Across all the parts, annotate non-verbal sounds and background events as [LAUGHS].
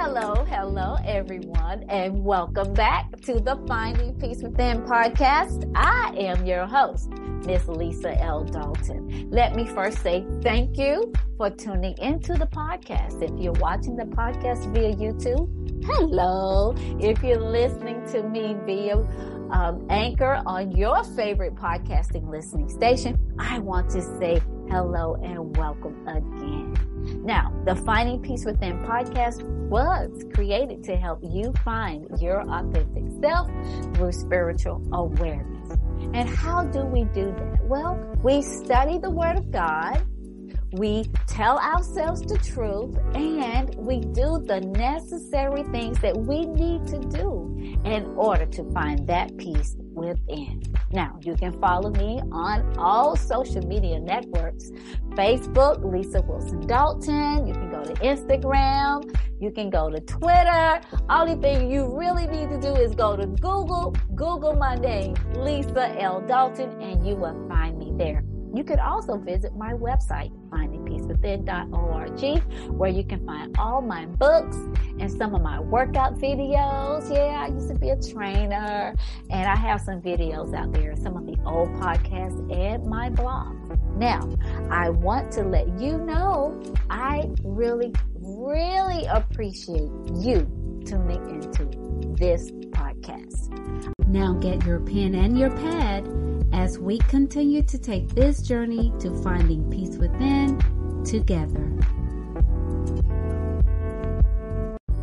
Hello, hello, everyone, and welcome back to the Finding Peace Within podcast. I am your host, Miss Lisa L. Dalton. Let me first say thank you for tuning into the podcast. If you're watching the podcast via YouTube, hello. If you're listening to me via um, Anchor on your favorite podcasting listening station, I want to say hello and welcome again. Now, the Finding Peace Within podcast was created to help you find your authentic self through spiritual awareness. And how do we do that? Well, we study the Word of God we tell ourselves the truth and we do the necessary things that we need to do in order to find that peace within. Now, you can follow me on all social media networks Facebook, Lisa Wilson Dalton. You can go to Instagram. You can go to Twitter. Only thing you really need to do is go to Google, Google my name, Lisa L. Dalton, and you will find me there. You could also visit my website, findingpeacewithin.org, where you can find all my books and some of my workout videos. Yeah, I used to be a trainer and I have some videos out there, some of the old podcasts and my blog. Now, I want to let you know I really, really appreciate you tuning into this podcast. Now get your pen and your pad as we continue to take this journey to finding peace within together.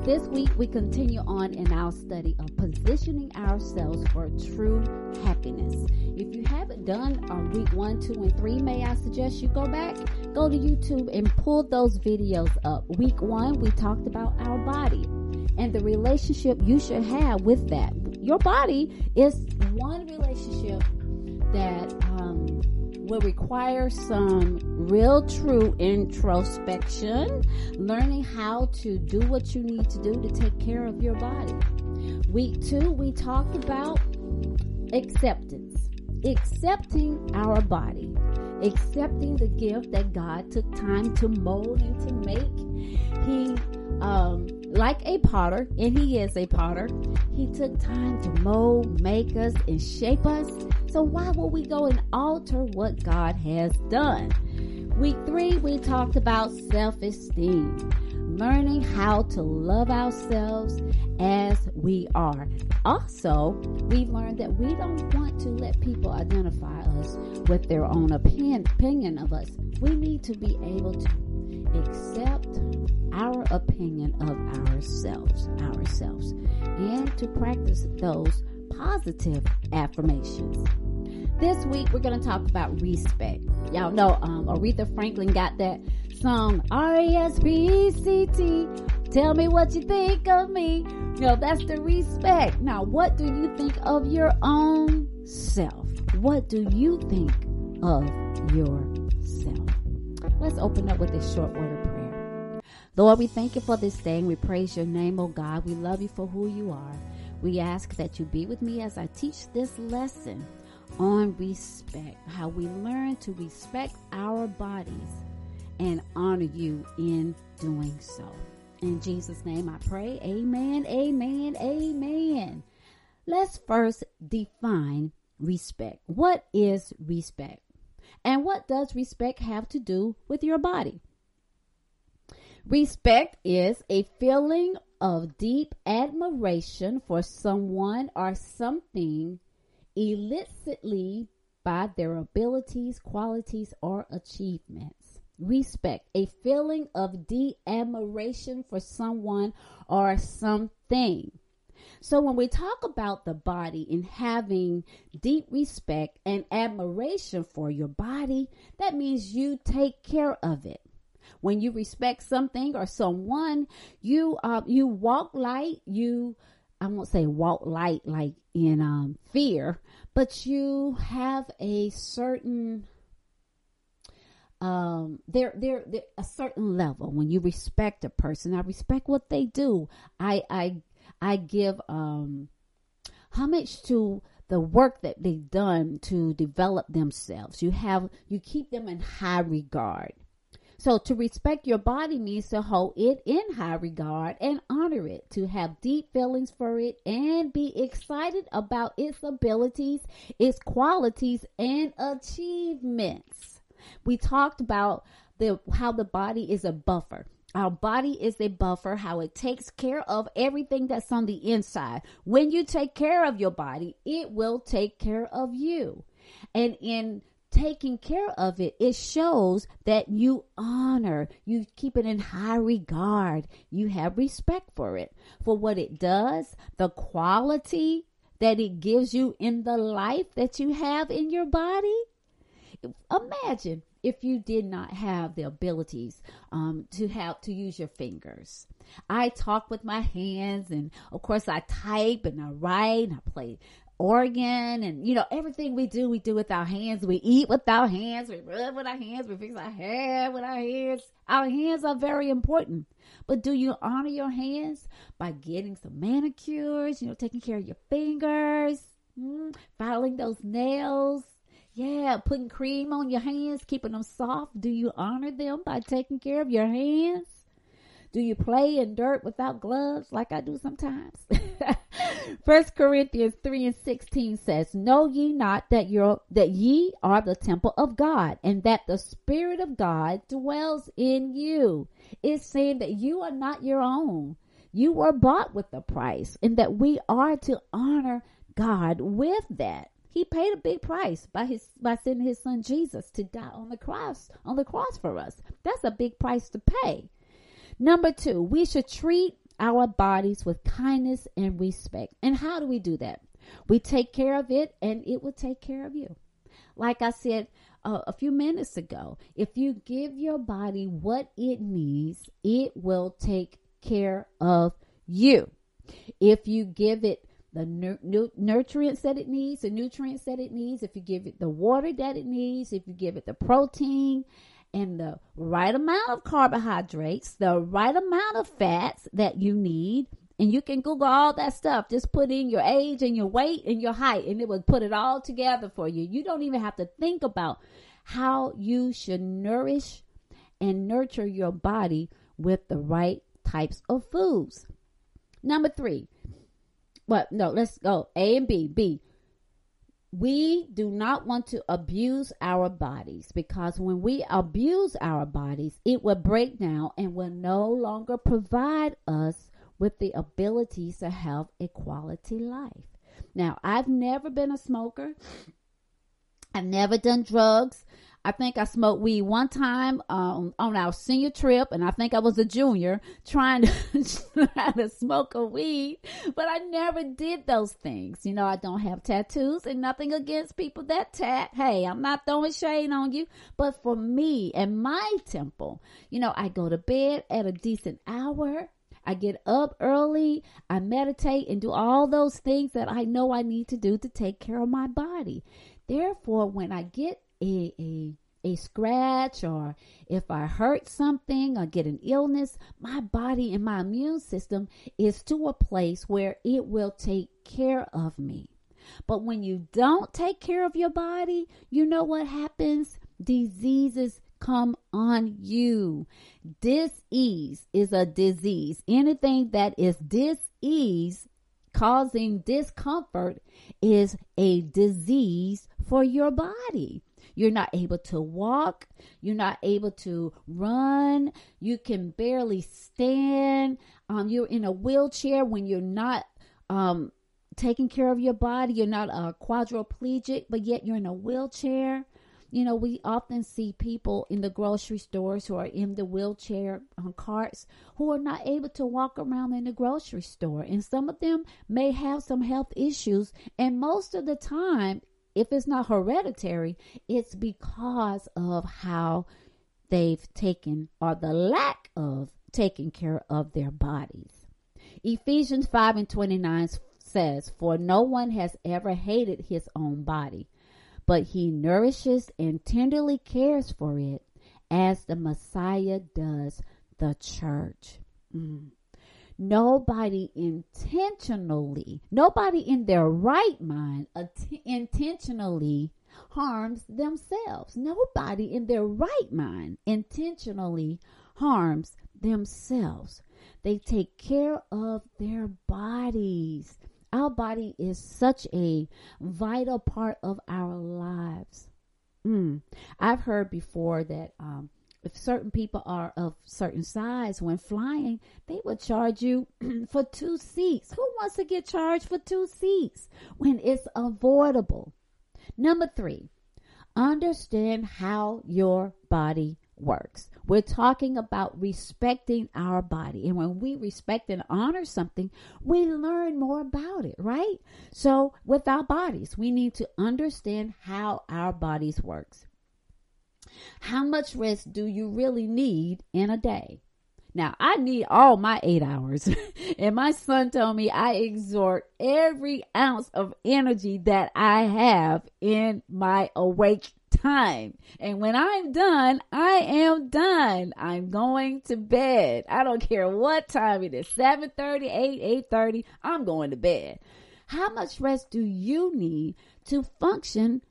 This week, we continue on in our study of positioning ourselves for true happiness. If you haven't done uh, week one, two, and three, may I suggest you go back, go to YouTube, and pull those videos up. Week one, we talked about our body and the relationship you should have with that. Your body is one relationship that um, will require some real true introspection, learning how to do what you need to do to take care of your body. Week two, we talked about acceptance, accepting our body, accepting the gift that God took time to mold and to make. He, um, like a potter, and he is a potter, he took time to mold, make us, and shape us. So why would we go and alter what God has done? Week three, we talked about self-esteem, learning how to love ourselves as we are. Also, we learned that we don't want to let people identify us with their own opinion of us. We need to be able to accept our opinion of ourselves, ourselves, and to practice those positive affirmations. This week we're to talk about respect. Y'all know um, Aretha Franklin got that song R E S P E C T. Tell me what you think of me. You know that's the respect. Now, what do you think of your own self? What do you think of yourself? Let's open up with a short word of prayer. Lord, we thank you for this day and we praise your name, oh God. We love you for who you are. We ask that you be with me as I teach this lesson on respect, how we learn to respect our bodies and honor you in doing so. In Jesus' name I pray. Amen, amen, amen. Let's first define respect. What is respect? And what does respect have to do with your body? Respect is a feeling of deep admiration for someone or something illicitly by their abilities, qualities, or achievements. Respect, a feeling of admiration for someone or something. So when we talk about the body and having deep respect and admiration for your body, that means you take care of it when you respect something or someone, you uh, you walk light. You I won't say walk light like in um, fear, but you have a certain um there there a certain level when you respect a person. I respect what they do. I i i give um homage to the work that they've done to develop themselves. You have you keep them in high regard So to respect your body means to hold it in high regard and honor it, to have deep feelings for it and be excited about its abilities, its qualities and achievements. We talked about the how the body is a buffer. Our body is a buffer, how it takes care of everything that's on the inside. When you take care of your body, it will take care of you. And in taking care of it, it shows that you honor, you keep it in high regard, you have respect for it, for what it does, the quality that it gives you in the life that you have in your body. Imagine if you did not have the abilities um, to have to use your fingers. I talk with my hands, and of course, I type and I write and I play organ and you know everything we do we do with our hands we eat with our hands we rub with our hands we fix our hair with our hands our hands are very important but do you honor your hands by getting some manicures you know taking care of your fingers mm, filing those nails yeah, putting cream on your hands, keeping them soft. Do you honor them by taking care of your hands? Do you play in dirt without gloves like I do sometimes? [LAUGHS] First Corinthians 3 and 16 says, Know ye not that you that ye are the temple of God, and that the Spirit of God dwells in you. It's saying that you are not your own. You were bought with a price, and that we are to honor God with that. He paid a big price by his by sending his son Jesus to die on the cross on the cross for us. That's a big price to pay. Number two, we should treat our bodies with kindness and respect. And how do we do that? We take care of it and it will take care of you. Like I said uh, a few minutes ago, if you give your body what it needs, it will take care of you. If you give it the nu- nutrients that it needs, the nutrients that it needs, if you give it the water that it needs, if you give it the protein and the right amount of carbohydrates, the right amount of fats that you need, and you can Google all that stuff. Just put in your age and your weight and your height, and it will put it all together for you. You don't even have to think about how you should nourish and nurture your body with the right types of foods. Number three, but no, let's go A and B. B. We do not want to abuse our bodies because when we abuse our bodies, it will break down and will no longer provide us with the abilities to have a quality life. Now, I've never been a smoker. I've never done drugs. I think I smoked weed one time um, on our senior trip, and I think I was a junior trying to [LAUGHS] try to smoke a weed, but I never did those things. You know, I don't have tattoos, and nothing against people that tat. Hey, I'm not throwing shade on you, but for me and my temple, you know, I go to bed at a decent hour. I get up early, I meditate and do all those things that I know I need to do to take care of my body. Therefore, when I get a, a a scratch or if I hurt something or get an illness, my body and my immune system is to a place where it will take care of me. But when you don't take care of your body, you know what happens? Diseases come on you. Disease is a disease. Anything that is disease causing discomfort is a disease for your body. You're not able to walk. You're not able to run. You can barely stand. Um, you're in a wheelchair when you're not um, taking care of your body. You're not a quadriplegic, but yet you're in a wheelchair. You know, we often see people in the grocery stores who are in the wheelchair on carts who are not able to walk around in the grocery store. And some of them may have some health issues. And most of the time, if it's not hereditary, it's because of how they've taken or the lack of taking care of their bodies. Ephesians 5 and 29 says, For no one has ever hated his own body, but he nourishes and tenderly cares for it as the Messiah does the church. Mm. Nobody intentionally, nobody in their right mind intentionally harms themselves. Nobody in their right mind intentionally harms themselves. They take care of their bodies. Our body is such a vital part of our lives. Mm. I've heard before that um, if certain people are of certain size when flying, they will charge you [CLEARS THROAT] for two seats. Who wants to get charged for two seats when it's avoidable? Number three, understand how your body works. We're talking about respecting our body. And when we respect and honor something, we learn more about it, right? So with our bodies, we need to understand how our bodies works. How much rest do you really need in a day? Now, I need all my eight hours. [LAUGHS] and my son told me I exert every ounce of energy that I have in my awake time. And when I'm done, I am done. I'm going to bed. I don't care what time it is. 7:30, 8, 8:30, I'm going to bed. How much rest do you need to function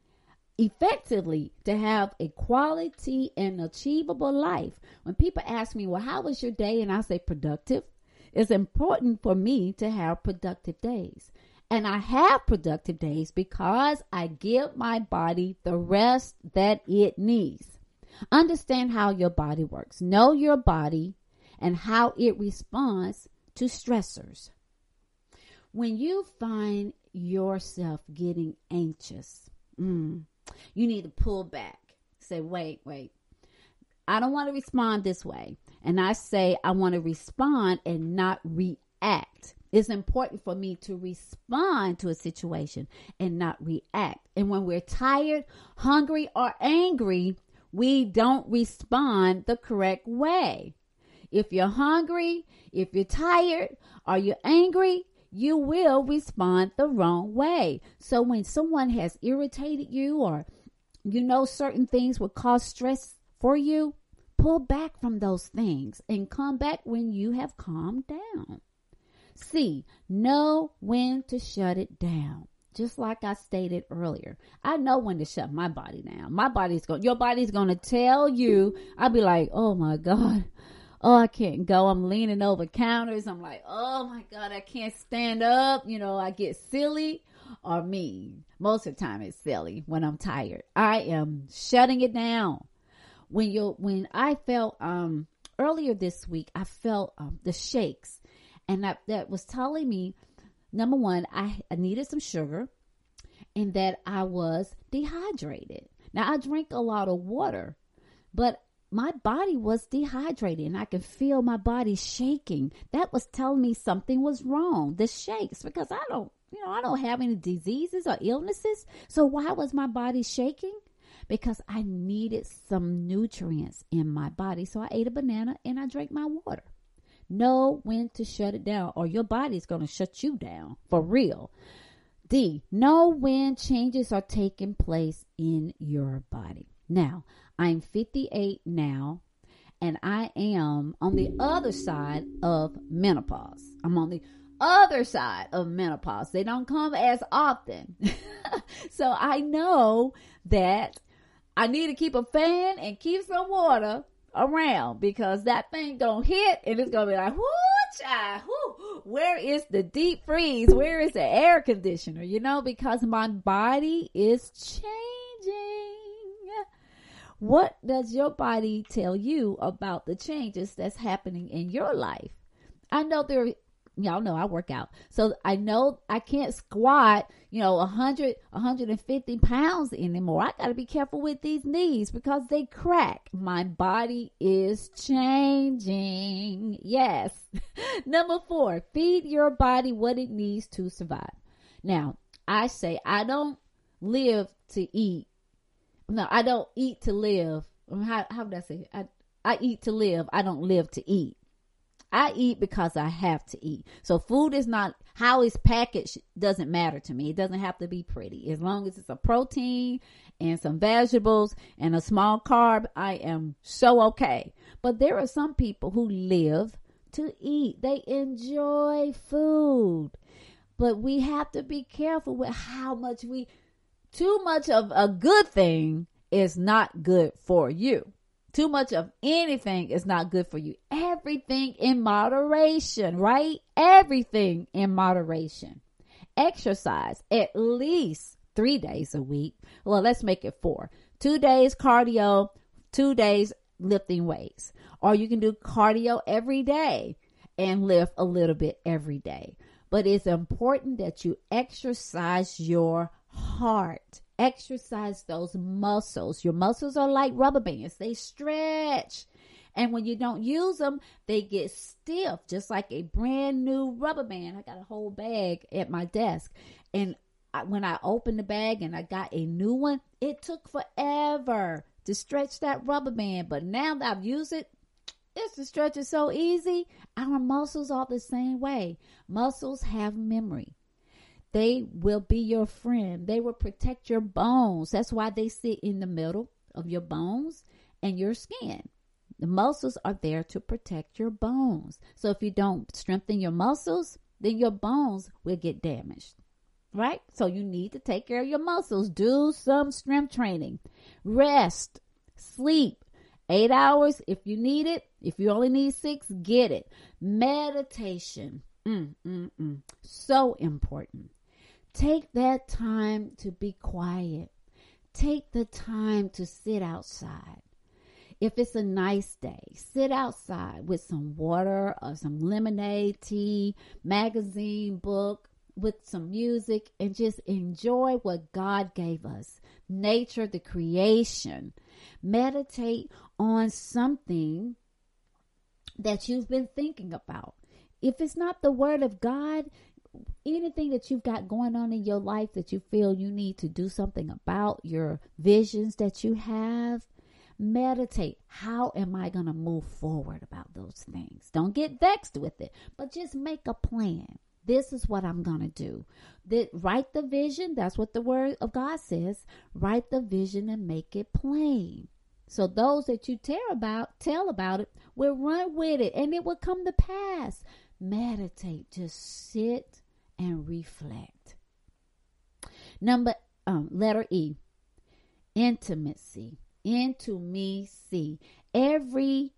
effectively to have a quality and achievable life. When people ask me, well, how was your day? And I say productive, it's important for me to have productive days. And I have productive days because I give my body the rest that it needs. Understand how your body works. Know your body and how it responds to stressors. When you find yourself getting anxious, mm, you need to pull back. Say, wait, wait. I don't want to respond this way. And I say, I want to respond and not react. It's important for me to respond to a situation and not react. And when we're tired, hungry, or angry, we don't respond the correct way. If you're hungry, if you're tired, or you're angry, you will respond the wrong way. So when someone has irritated you or you know certain things will cause stress for you, pull back from those things and come back when you have calmed down. C, know when to shut it down. Just like I stated earlier, I know when to shut my body down. My body's going, your body's going to tell you. I'll be like, oh my God, oh, I can't go. I'm leaning over counters. I'm like, oh my God, I can't stand up. You know, I get silly or mean. Most of the time it's silly when I'm tired. I am shutting it down. When you when I felt um earlier this week, I felt um, the shakes and that, was telling me number one, I, I needed some sugar and that I was dehydrated. Now I drink a lot of water, but my body was dehydrated and I could feel my body shaking. That was telling me something was wrong. The shakes, because I don't, you know, I don't have any diseases or illnesses. So why was my body shaking? Because I needed some nutrients in my body. So I ate a banana and I drank my water. Know when to shut it down or your body's going to shut you down for real. D, know when changes are taking place in your body. Now, I'm 58 now, and I am on the other side of menopause. I'm on the other side of menopause. They don't come as often. [LAUGHS] so I know that I need to keep a fan and keep some water around because that thing gonna hit and it's gonna be like, whoo, child, whoo, where is the deep freeze? Where is the air conditioner? You know, because my body is changing. What does your body tell you about the changes that's happening in your life? I know there y'all know I work out. So I know I can't squat, you know, 100, 150 pounds anymore. I got to be careful with these knees because they crack. My body is changing. Yes. [LAUGHS] Number four, feed your body what it needs to survive. Now, I say I don't live to eat no, I don't eat to live. How, how would I say? It? I I eat to live. I don't live to eat. I eat because I have to eat. So food is not how it's packaged doesn't matter to me. It doesn't have to be pretty. As long as it's a protein and some vegetables and a small carb, I am so okay. But there are some people who live to eat. They enjoy food. But we have to be careful with how much we too much of a good thing is not good for you. Too much of anything is not good for you. Everything in moderation, right? Everything in moderation. Exercise at least three days a week. Well, let's make it four. Two days cardio, two days lifting weights. Or you can do cardio every day and lift a little bit every day. But it's important that you exercise your heart. Exercise those muscles. Your muscles are like rubber bands. They stretch. And when you don't use them, they get stiff, just like a brand new rubber band. I got a whole bag at my desk. And I, when I opened the bag and I got a new one, it took forever to stretch that rubber band. But now that I've used it, it's to stretch it so easy. Our muscles are the same way. Muscles have memory. They will be your friend. They will protect your bones. That's why they sit in the middle of your bones and your skin. The muscles are there to protect your bones. So if you don't strengthen your muscles, then your bones will get damaged. Right? So you need to take care of your muscles. Do some strength training. Rest. Sleep. Eight hours if you need it. If you only need six, get it. Meditation. Mm, mm, mm. So important. Take that time to be quiet. Take the time to sit outside. If it's a nice day, sit outside with some water or some lemonade, tea, magazine, book, with some music, and just enjoy what God gave us nature, the creation. Meditate on something that you've been thinking about. If it's not the word of God, anything that you've got going on in your life that you feel you need to do something about, your visions that you have, meditate. How am I going to move forward about those things? Don't get vexed with it, but just make a plan. This is what I'm going to do. That write the vision. That's what the word of God says. Write the vision and make it plain. So those that you tell about, tell about it, will run with it and it will come to pass. Meditate. Just sit and reflect. Number um, letter E. Intimacy. Intimacy. Every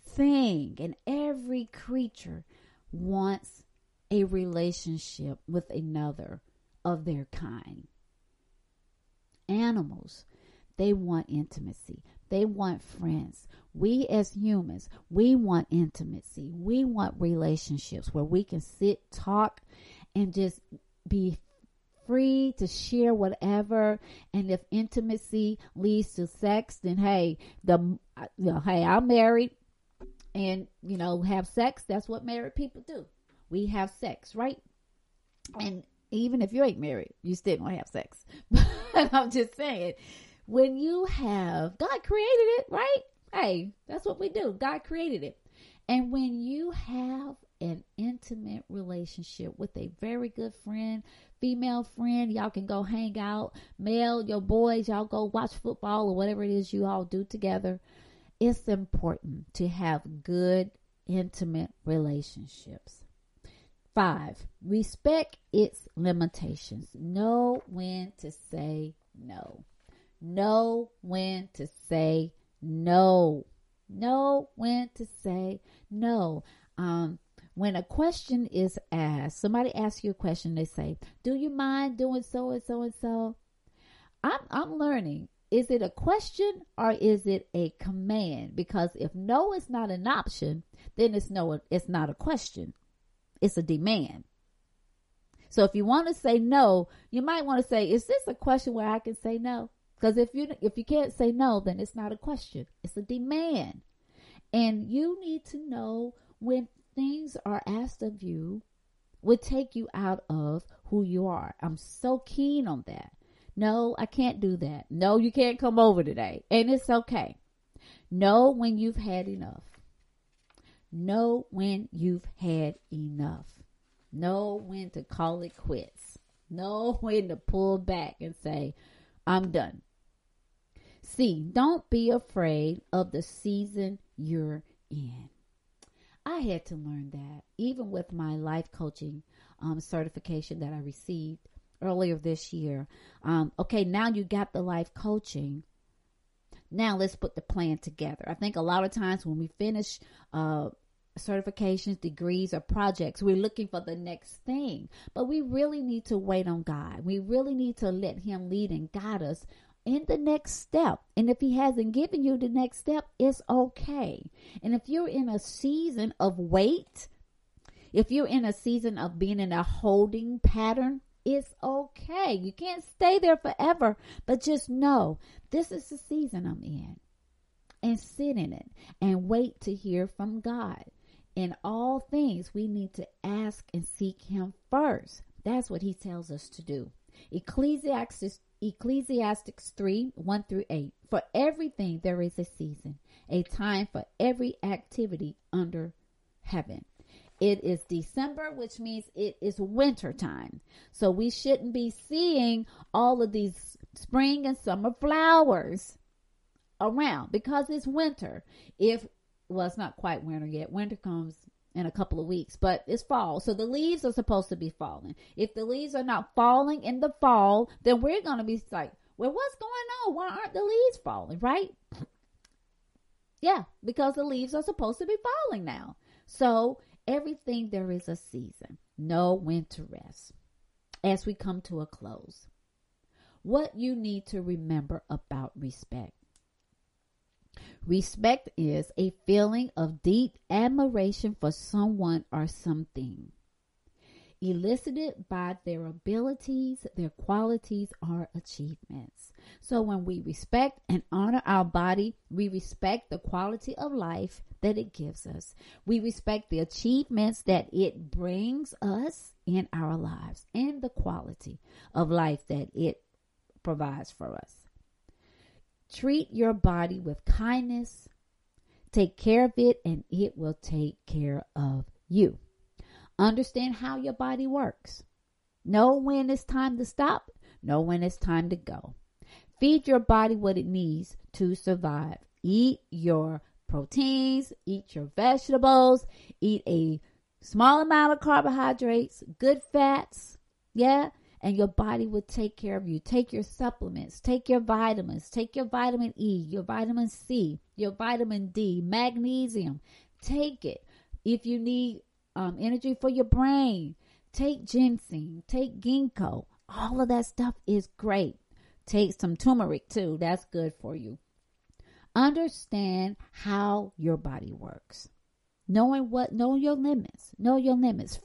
thing and every creature wants a relationship with another of their kind. Animals, they want intimacy. They want friends. We as humans, we want intimacy. We want relationships where we can sit, talk, and just be free to share whatever. And if intimacy leads to sex, then hey, the uh, you know, hey, I'm married, and you know, have sex. That's what married people do. We have sex, right? And even if you ain't married, you still gonna have sex. [LAUGHS] But I'm just saying, when you have God created it, right? Hey, that's what we do. God created it. And when you have an intimate relationship with a very good friend, female friend, y'all can go hang out, male, your boys, y'all go watch football or whatever it is you all do together. It's important to have good, intimate relationships. Five, respect its limitations. Know when to say no. Know when to say no. Know when to say no. Um, when a question is asked, somebody asks you a question, they say, Do you mind doing so and so and so? I'm, I'm learning. Is it a question or is it a command? Because if no is not an option, then it's no, it's not a question it's a demand. So if you want to say no, you might want to say, is this a question where I can say no? Because if you if you can't say no, then it's not a question. It's a demand. And you need to know when things are asked of you would take you out of who you are. I'm so keen on that. No, I can't do that. No, you can't come over today. And it's okay. Know when you've had enough. Know when you've had enough. Know when to call it quits. Know [LAUGHS] when to pull back and say, I'm done. See, don't be afraid of the season you're in. I had to learn that even with my life coaching um, certification that I received. earlier this year. Um, okay, now you got the life coaching. Now let's put the plan together. I think a lot of times when we finish uh, certifications, degrees, or projects, we're looking for the next thing. But we really need to wait on God. We really need to let Him lead and guide us in the next step. And if He hasn't given you the next step, it's okay. And if you're in a season of wait, if you're in a season of being in a holding pattern, it's okay. You can't stay there forever, but just know this is the season I'm in. And sit in it and wait to hear from God. In all things, we need to ask and seek Him first. That's what He tells us to do. Ecclesiastes, Ecclesiastics 3 1 through 8. For everything there is a season, a time for every activity under heaven. It is December, which means it is winter time. So we shouldn't be seeing all of these spring and summer flowers around because it's winter. If well, it's not quite winter yet. Winter comes in a couple of weeks, but it's fall. So the leaves are supposed to be falling. If the leaves are not falling in the fall, then we're going to be like, well, what's going on? Why aren't the leaves falling? Right? [CLEARS THROAT] Yeah, because the leaves are supposed to be falling now. So everything there is a season. When to rest. As we come to a close, what you need to remember about respect. Respect is a feeling of deep admiration for someone or something elicited by their abilities, their qualities, or achievements. So when we respect and honor our body, we respect the quality of life that it gives us. We respect the achievements that it brings us in our lives and the quality of life that it provides for us. Treat your body with kindness. Take care of it and it will take care of you. Understand how your body works. Know when it's time to stop. Know when it's time to go. Feed your body what it needs to survive. Eat your proteins, eat your vegetables, eat a small amount of carbohydrates, good fats. Yeah. And your body will take care of you. Take your supplements, take your vitamins, take your vitamin E, your vitamin C, your vitamin D, magnesium. Take it. If you need um, energy for your brain. Take ginseng, take ginkgo. All of that stuff is great. Take some turmeric too. That's good for you. Understand how your body works. Knowing what, know your limits. Know your limits.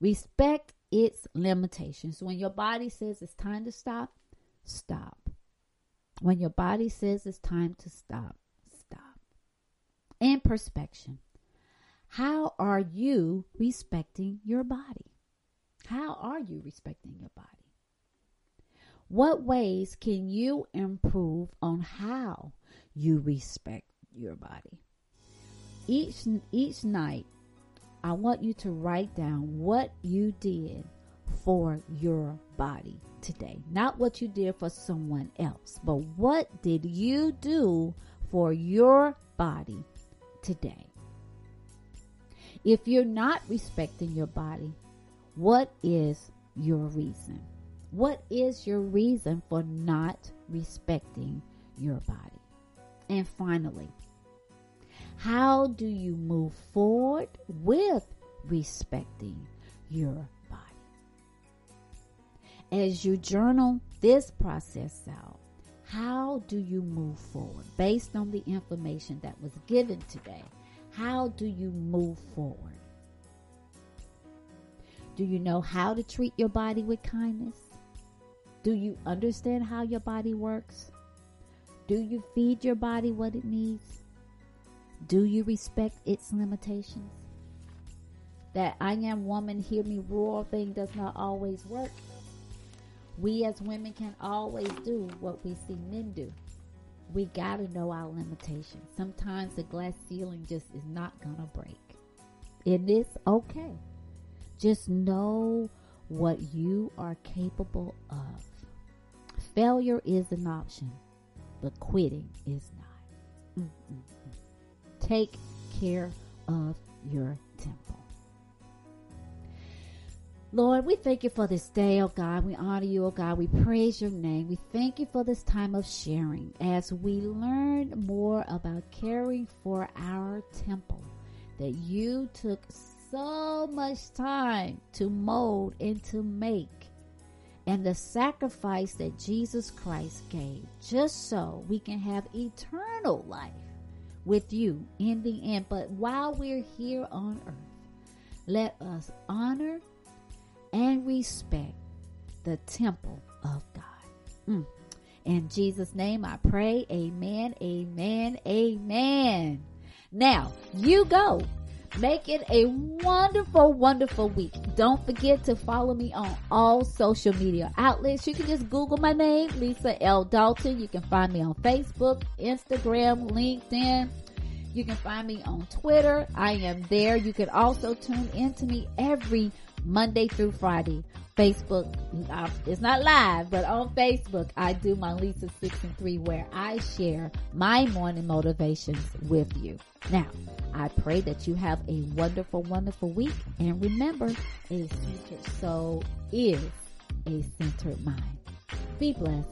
Respect its limitations. When your body says it's time to stop, stop. When your body says it's time to stop, stop. And perspection. How are you respecting your body? How are you respecting your body? What ways can you improve on how you respect your body? Each each night, I want you to write down what you did for your body today. Not what you did for someone else, but what did you do for your body today? If you're not respecting your body, what is your reason? What is your reason for not respecting your body? And finally, how do you move forward with respecting your body? As you journal this process out, how do you move forward based on the information that was given today? How do you move forward? Do you know how to treat your body with kindness? Do you understand how your body works? Do you feed your body what it needs? Do you respect its limitations? That I am woman, hear me roar thing does not always work. We as women can always do what we see men do we got to know our limitations. Sometimes the glass ceiling just is not to break. And It is okay. Just know what you are capable of. Failure is an option, but quitting is not. Mm-mm. Take care of your temple. Lord, we thank you for this day, oh God. We honor you, oh God. We praise your name. We thank you for this time of sharing as we learn more about caring for our temple that you took so much time to mold and to make and the sacrifice that Jesus Christ gave just so we can have eternal life with you in the end. But while we're here on earth, let us honor and respect the temple of God. Mm. In Jesus' name I pray. Amen, amen, amen. Now, you go. Make it a wonderful, wonderful week. Don't forget to follow me on all social media outlets. You can just Google my name, Lisa L. Dalton. You can find me on Facebook, Instagram, LinkedIn. You can find me on Twitter. I am there. You can also tune in to me every Monday through Friday. Facebook, it's not live, but on Facebook, I do my Lisa 6 and 3 where I share my morning motivations with you. Now, I pray that you have a wonderful, wonderful week. And remember, a centered soul is a centered mind. Be blessed.